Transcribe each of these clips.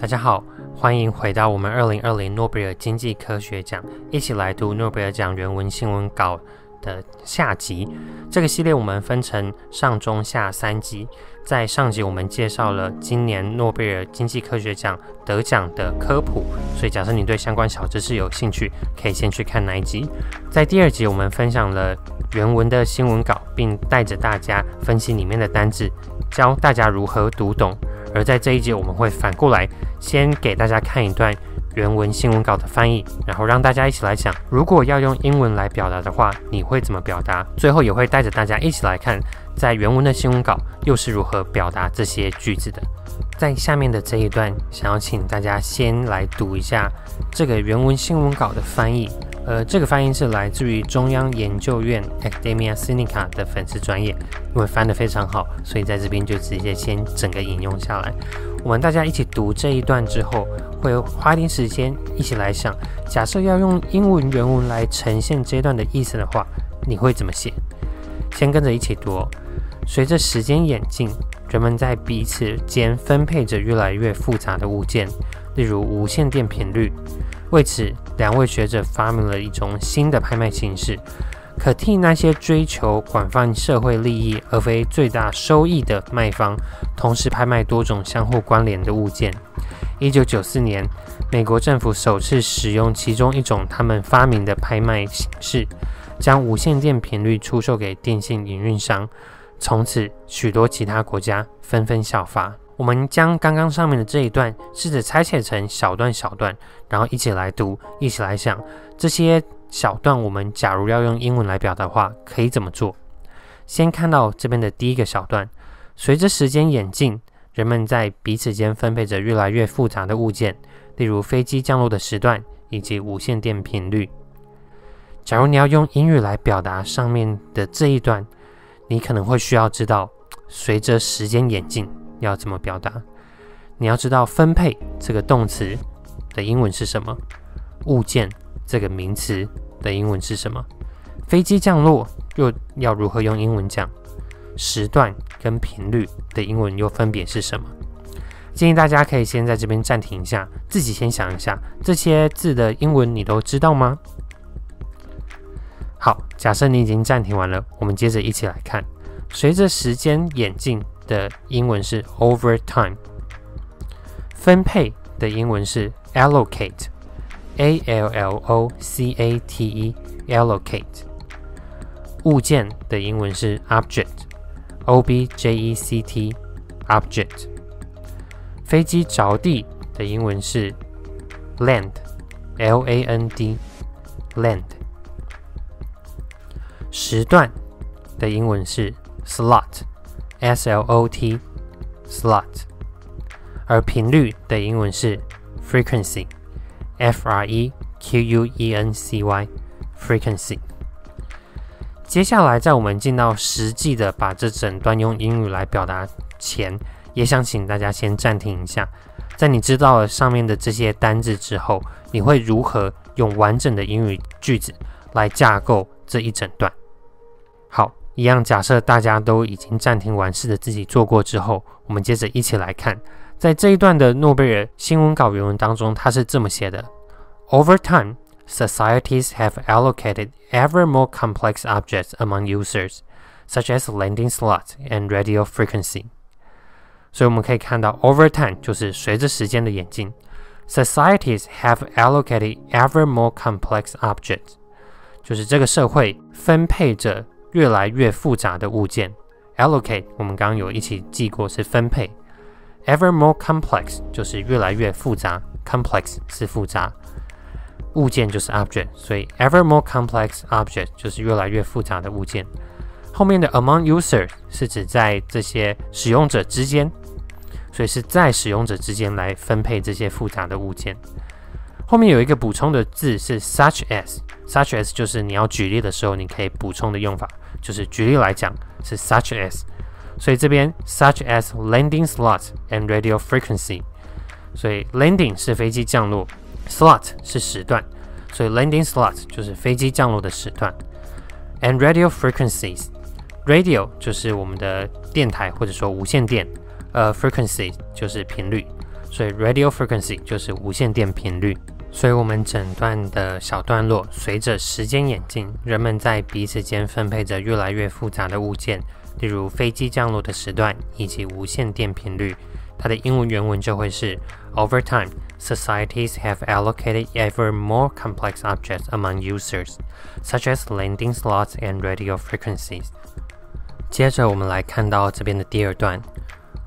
大家好，欢迎回到我们二零二零诺贝尔经济科学奖，一起来读诺贝尔奖原文新闻稿的下集。这个系列我们分成上、中、下三集。在上集我们介绍了今年诺贝尔经济科学奖得奖的科普，所以假设你对相关小知识有兴趣，可以先去看那一集。在第二集我们分享了原文的新闻稿，并带着大家分析里面的单字，教大家如何读懂。而在这一节，我们会反过来先给大家看一段原文新闻稿的翻译，然后让大家一起来想，如果要用英文来表达的话，你会怎么表达？最后也会带着大家一起来看，在原文的新闻稿又是如何表达这些句子的。在下面的这一段，想要请大家先来读一下这个原文新闻稿的翻译。呃，这个发音是来自于中央研究院 Academia Sinica 的粉丝专业，因为翻得非常好，所以在这边就直接先整个引用下来。我们大家一起读这一段之后，会花一点时间一起来想，假设要用英文原文来呈现这段的意思的话，你会怎么写？先跟着一起读。随着时间演进，人们在彼此间分配着越来越复杂的物件，例如无线电频率。为此，两位学者发明了一种新的拍卖形式，可替那些追求广泛社会利益而非最大收益的卖方，同时拍卖多种相互关联的物件。一九九四年，美国政府首次使用其中一种他们发明的拍卖形式，将无线电频率出售给电信营运商。从此，许多其他国家纷纷效法。我们将刚刚上面的这一段试着拆解成小段小段，然后一起来读，一起来想这些小段。我们假如要用英文来表达的话，可以怎么做？先看到这边的第一个小段：随着时间演进，人们在彼此间分配着越来越复杂的物件，例如飞机降落的时段以及无线电频率。假如你要用英语来表达上面的这一段，你可能会需要知道，随着时间演进。要怎么表达？你要知道“分配”这个动词的英文是什么，“物件”这个名词的英文是什么，飞机降落又要如何用英文讲？时段跟频率的英文又分别是什么？建议大家可以先在这边暂停一下，自己先想一下这些字的英文你都知道吗？好，假设你已经暂停完了，我们接着一起来看，随着时间演进。的英文是 overtime，分配的英文是 allocate，a l l o c a t e，allocate。物件的英文是 object，o b j e c t，object。飞机着地的英文是 land，l a n d，land。时段的英文是 slot。slot，slot，而频率的英文是 frequency，f r e q u e n c y，frequency。接下来，在我们进到实际的把这整段用英语来表达前，也想请大家先暂停一下。在你知道了上面的这些单字之后，你会如何用完整的英语句子来架构这一整段？好。一样，假设大家都已经暂停完事的自己做过之后，我们接着一起来看，在这一段的诺贝尔新闻稿原文当中，它是这么写的：Over time, societies have allocated ever more complex objects among users, such as landing slots and radio frequency。所以我们可以看到，over time 就是随着时间的演进，societies have allocated ever more complex objects，就是这个社会分配着。 越来越复杂的物件，allocate 我们刚刚有一起记过是分配，ever more complex 就是越来越复杂，complex 是复杂，物件就是 object，所以 ever more complex object 就是越来越复杂的物件。后面的 among user 是指在这些使用者之间，所以是在使用者之间来分配这些复杂的物件。后面有一个补充的字是 such as such as 就是你要举例的时候你可以补充的用法。就是举例来讲是 such as，所以这边 such as landing slot and radio frequency，所以 landing 是飞机降落，slot 是时段，所以 landing slot 就是飞机降落的时段，and radio frequencies，radio 就是我们的电台或者说无线电，呃 frequency 就是频率，所以 radio frequency 就是无线电频率。所以，我们整段的小段落，随着时间演进，人们在彼此间分配着越来越复杂的物件，例如飞机降落的时段以及无线电频率。它的英文原文就会是：Over time, societies have allocated ever more complex objects among users, such as landing slots and radio frequencies。接着，我们来看到这边的第二段。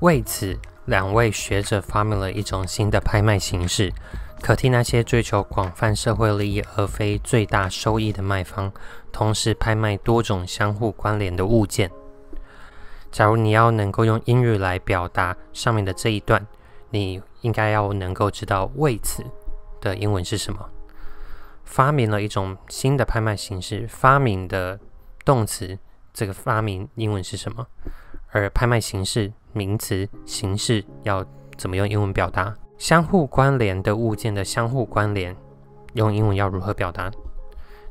为此，两位学者发明了一种新的拍卖形式。可替那些追求广泛社会利益而非最大收益的卖方，同时拍卖多种相互关联的物件。假如你要能够用英语来表达上面的这一段，你应该要能够知道“为此”的英文是什么。发明了一种新的拍卖形式，发明的动词这个发明英文是什么？而拍卖形式名词形式要怎么用英文表达？相互关联的物件的相互关联，用英文要如何表达？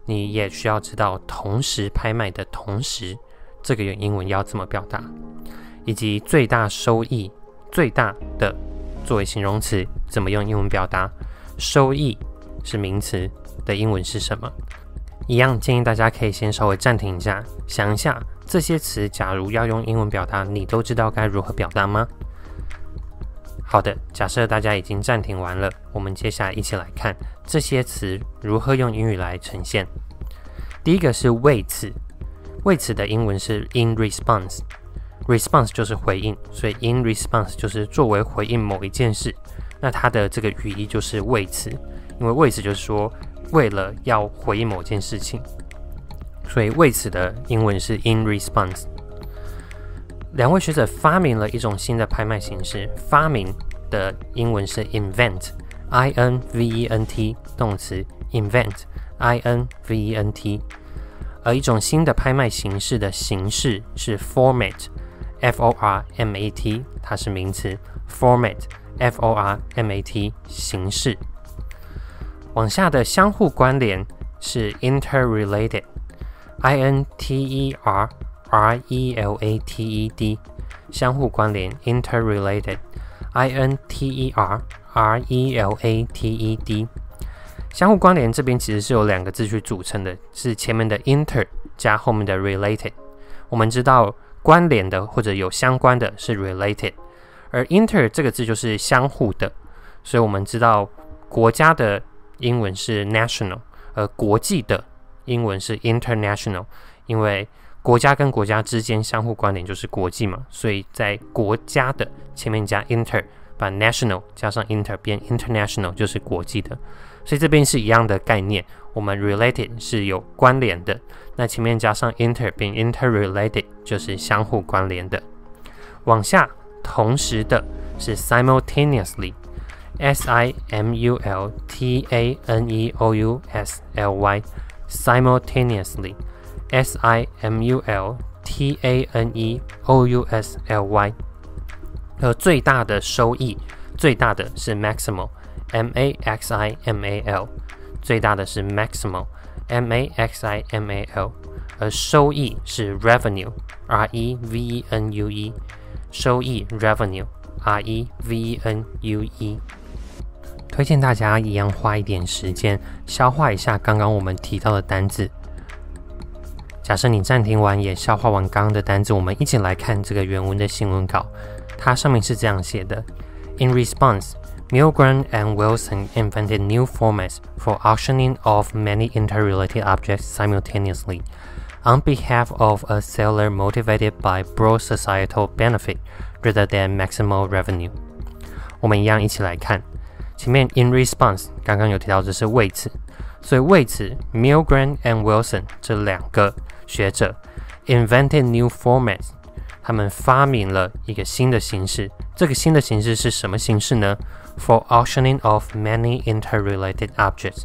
你也需要知道同时拍卖的同时，这个用英文要怎么表达？以及最大收益、最大的作为形容词，怎么用英文表达？收益是名词的英文是什么？一样建议大家可以先稍微暂停一下，想一下这些词，假如要用英文表达，你都知道该如何表达吗？好的，假设大家已经暂停完了，我们接下来一起来看这些词如何用英语来呈现。第一个是为此，为此的英文是 in response，response 就是回应，所以 in response 就是作为回应某一件事，那它的这个语义就是为此，因为为此就是说为了要回应某件事情，所以为此的英文是 in response。两位学者发明了一种新的拍卖形式。发明的英文是 invent，i n v e n t 动词 invent，i n v e n t。而一种新的拍卖形式的形式是 format，f o r m a t，它是名词 format，f o r m a t 形式。往下的相互关联是 interrelated，i n t e r。related，相互关联；interrelated，i n t e r r e l a t e d，相互关联这边其实是有两个字去组成的，是前面的 inter 加后面的 related。我们知道关联的或者有相关的是 related，而 inter 这个字就是相互的，所以我们知道国家的英文是 national，而国际的英文是 international，因为国家跟国家之间相互关联就是国际嘛，所以在国家的前面加 inter，把 national 加上 inter 变 international 就是国际的，所以这边是一样的概念。我们 related 是有关联的，那前面加上 inter 变 interrelated 就是相互关联的。往下，同时的是 simultaneously，s i m u l t a n e o u s l y，simultaneously。S I M U L T A N E O U S L Y，而最大的收益，最大的是 maximal，M A X I M A L，最大的是 maximal，M A X I M A L，而收益是 revenue，R E V E N U E，收益 revenue，R E V E N U E。推荐大家一样花一点时间消化一下刚刚我们提到的单字。假设你暂停完也消化完刚刚的单字，我们一起来看这个原文的新闻稿。它上面是这样写的：In response, Milgram and Wilson invented new formats for auctioning off many interrelated objects simultaneously, on behalf of a seller motivated by broad societal benefit rather than maximal revenue。我们一样一起来看前面 in response，刚刚有提到这是为此，所以为此 Milgram and Wilson 这两个 学者 invented new formats，他们发明了一个新的形式。这个新的形式是什么形式呢？For auctioning of many interrelated objects。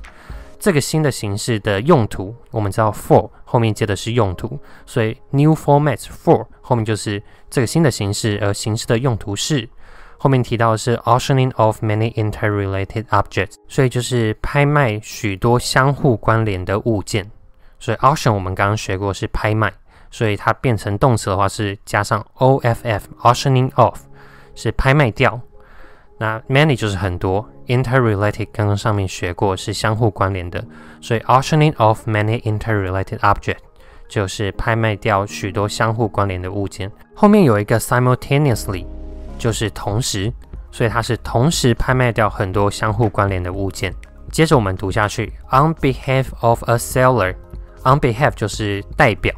这个新的形式的用途，我们知道 for 后面接的是用途，所以 new formats for 后面就是这个新的形式，而形式的用途是后面提到的是 auctioning of many interrelated objects，所以就是拍卖许多相互关联的物件。所以 auction 我们刚刚学过是拍卖，所以它变成动词的话是加上 off auctioning off 是拍卖掉。那 many 就是很多，interrelated 刚刚上面学过是相互关联的，所以 auctioning of many interrelated object 就是拍卖掉许多相互关联的物件。后面有一个 simultaneously 就是同时，所以它是同时拍卖掉很多相互关联的物件。接着我们读下去，on behalf of a seller On behalf 就是代表，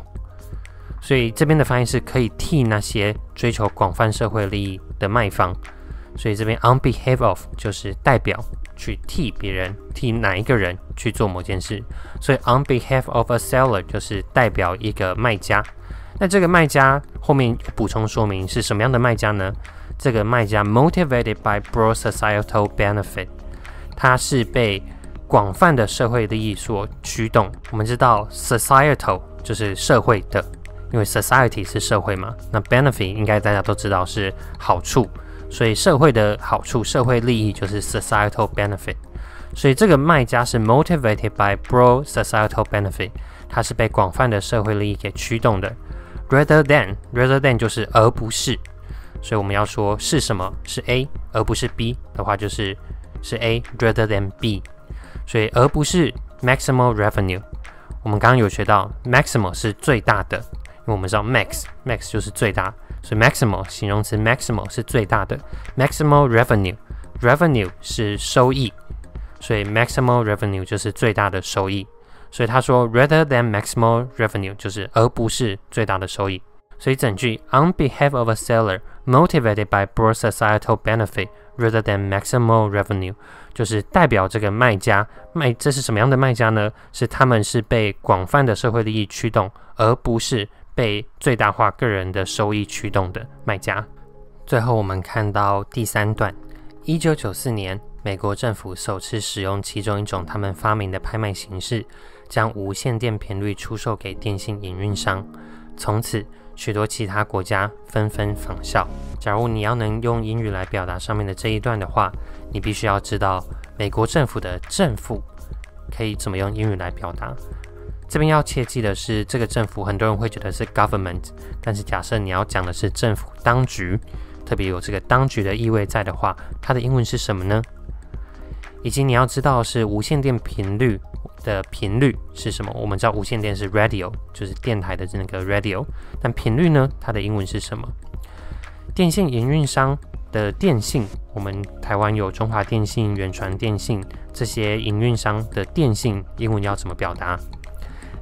所以这边的翻译是可以替那些追求广泛社会利益的卖方。所以这边 on behalf of 就是代表去替别人，替哪一个人去做某件事。所以 on behalf of a seller 就是代表一个卖家。那这个卖家后面补充说明是什么样的卖家呢？这个卖家 motivated by broad societal benefit，他是被广泛的社会利益所驱动。我们知道 societal 就是社会的，因为 society 是社会嘛。那 benefit 应该大家都知道是好处。所以社会的好处、社会利益就是 societal benefit。所以这个卖家是 motivated by broad societal benefit，它是被广泛的社会利益给驱动的。Rather than，rather than 就是而不是。所以我们要说是什么是 A，而不是 B 的话，就是是 A rather than B。所以而不是 maximal revenue。我们刚刚有学到 maximal 是最大的，因为我们知道 max，max 就是最大。所以 maximal 形容词 maximal 是最大的，maximal revenue，revenue 是收益，所以 maximal revenue 就是最大的收益。所以他说 rather than maximal revenue 就是而不是最大的收益。所以整句 on behalf of a seller motivated by broad societal benefit rather than maximal revenue 就是代表这个卖家卖这是什么样的卖家呢？是他们是被广泛的社会利益驱动，而不是。被最大化个人的收益驱动的卖家。最后，我们看到第三段：一九九四年，美国政府首次使用其中一种他们发明的拍卖形式，将无线电频率出售给电信营运商。从此，许多其他国家纷纷仿效。假如你要能用英语来表达上面的这一段的话，你必须要知道美国政府的政府可以怎么用英语来表达。这边要切记的是，这个政府很多人会觉得是 government，但是假设你要讲的是政府当局，特别有这个当局的意味在的话，它的英文是什么呢？以及你要知道是无线电频率的频率是什么？我们知道无线电是 radio，就是电台的那个 radio，但频率呢？它的英文是什么？电信营运商的电信，我们台湾有中华电信、远传电信这些营运商的电信，英文要怎么表达？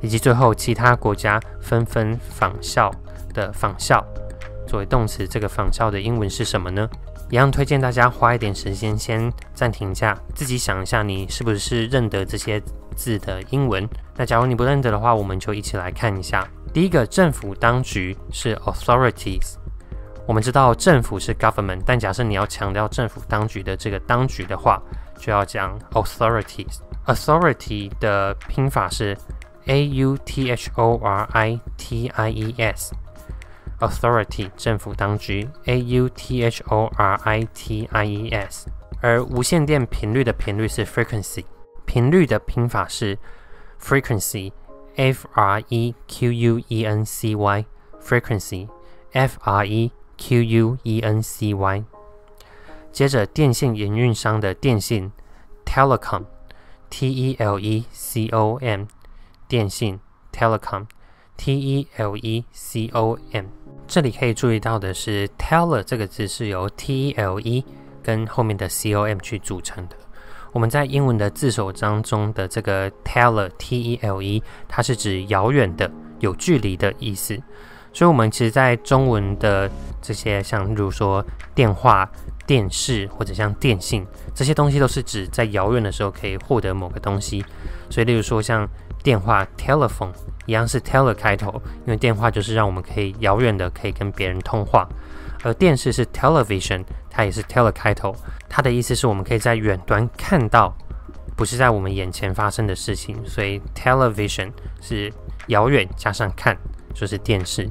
以及最后，其他国家纷纷仿效的仿效作为动词，这个仿效的英文是什么呢？一样推荐大家花一点时间先暂停一下，自己想一下，你是不是认得这些字的英文？那假如你不认得的话，我们就一起来看一下。第一个，政府当局是 authorities。我们知道政府是 government，但假设你要强调政府当局的这个当局的话，就要讲 authorities。authority 的拼法是。a u t h o r i t i e s Authority 政府当局。A U T H O R I T I E S，而无线电频率的频率是 frequency，频率的拼法是 frequency，F R E Q U E N C Y，frequency，F R E Q U E N C Y。接着电信营运商的电信，telecom，T E L E C O M。电信 telecom T E L E C O M，这里可以注意到的是，teller 这个字是由 t e l e 跟后面的 c o m 去组成的。我们在英文的字首当中的这个 tele t e l e，它是指遥远的、有距离的意思。所以，我们其实，在中文的这些，像例如说电话、电视或者像电信这些东西，都是指在遥远的时候可以获得某个东西。所以，例如说像电话 telephone 一样是 tele 开头，因为电话就是让我们可以遥远的可以跟别人通话，而电视是 television，它也是 tele 开头，它的意思是我们可以在远端看到，不是在我们眼前发生的事情，所以 television 是遥远加上看就是电视，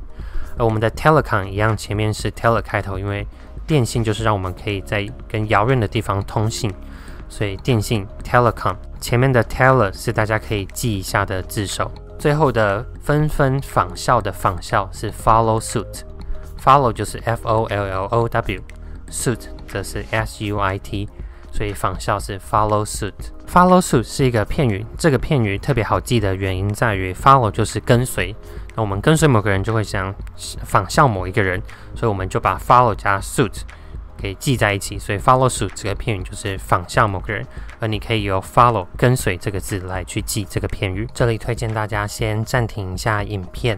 而我们的 telecom 一样前面是 tele 开头，因为电信就是让我们可以在跟遥远的地方通信，所以电信 telecom。前面的 teller 是大家可以记一下的字首，最后的纷纷仿效的仿效是 follow suit，follow 就是 f o l l o w，suit 则是 s u i t，所以仿效是 follow suit。follow suit 是一个片语，这个片语特别好记的原因在于 follow 就是跟随，那我们跟随某个人就会想仿效某一个人，所以我们就把 follow 加 suit 给记在一起，所以 follow suit 这个片语就是仿效某个人，而你可以由 follow 跟随这个字来去记这个片语。这里推荐大家先暂停一下影片。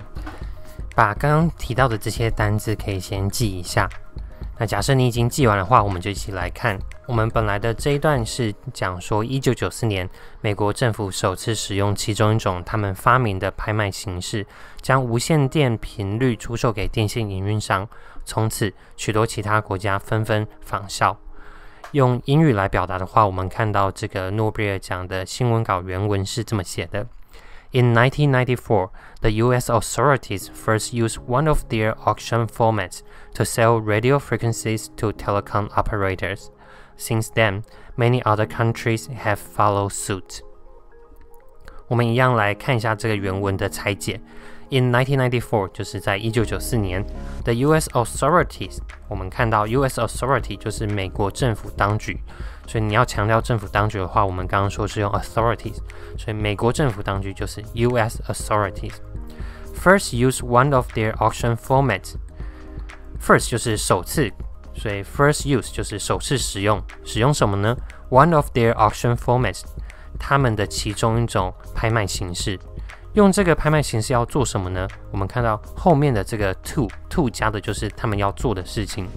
把刚刚提到的这些单字可以先记一下。那假设你已经记完的话，我们就一起来看。我们本来的这一段是讲说，一九九四年美国政府首次使用其中一种他们发明的拍卖形式，将无线电频率出售给电信营运商。从此，许多其他国家纷纷仿效。用英语来表达的话，我们看到这个诺贝尔奖的新闻稿原文是这么写的。In 1994, the US authorities first used one of their auction formats to sell radio frequencies to telecom operators. Since then, many other countries have followed suit. 我们一样来看一下这个原文的拆解。In 1994，就是在一九九四年，the U.S. authorities，我们看到 U.S. authority 就是美国政府当局，所以你要强调政府当局的话，我们刚刚说是用 authorities，所以美国政府当局就是 U.S. authorities。First use one of their auction formats。First 就是首次， 所以 first use 就是首次使用，使用什么呢？One of their auction formats，他们的其中一种拍卖形式。用这个拍卖形式要做什么呢？我们看到后面的这个 to to 加的就是他们要做的事情，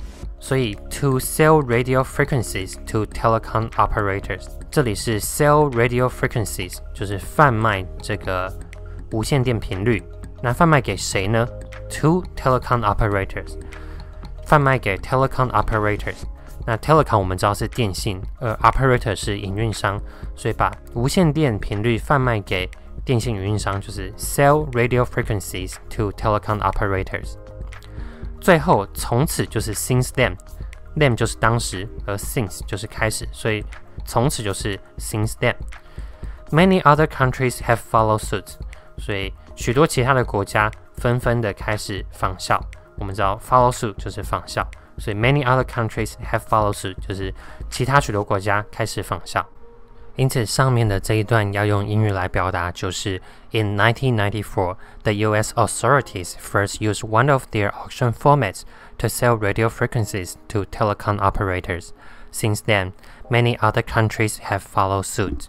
所以 to sell radio frequencies to telecom operators，这里是 sell radio frequencies，就是贩卖这个无线电频率。那贩卖给谁呢？To telecom operators，贩卖给 telecom operators。那 telecom 我们知道是电信，而 operator 是营运商，所以把无线电频率贩卖给电信营运商就是 sell radio frequencies to telecom operators。最后，从此就是 since then，then 就是当时，而 since 就是开始，所以从此就是 since then。Many other countries have followed suit，所以许多其他的国家纷纷的开始仿效。我们知道 follow suit 就是仿效，所以 many other countries have followed suit 就是其他许多国家开始仿效。因此，上面的这一段要用英语来表达，就是 In 1994, the U.S. authorities first used one of their auction formats to sell radio frequencies to telecom operators. Since then, many other countries have followed suit.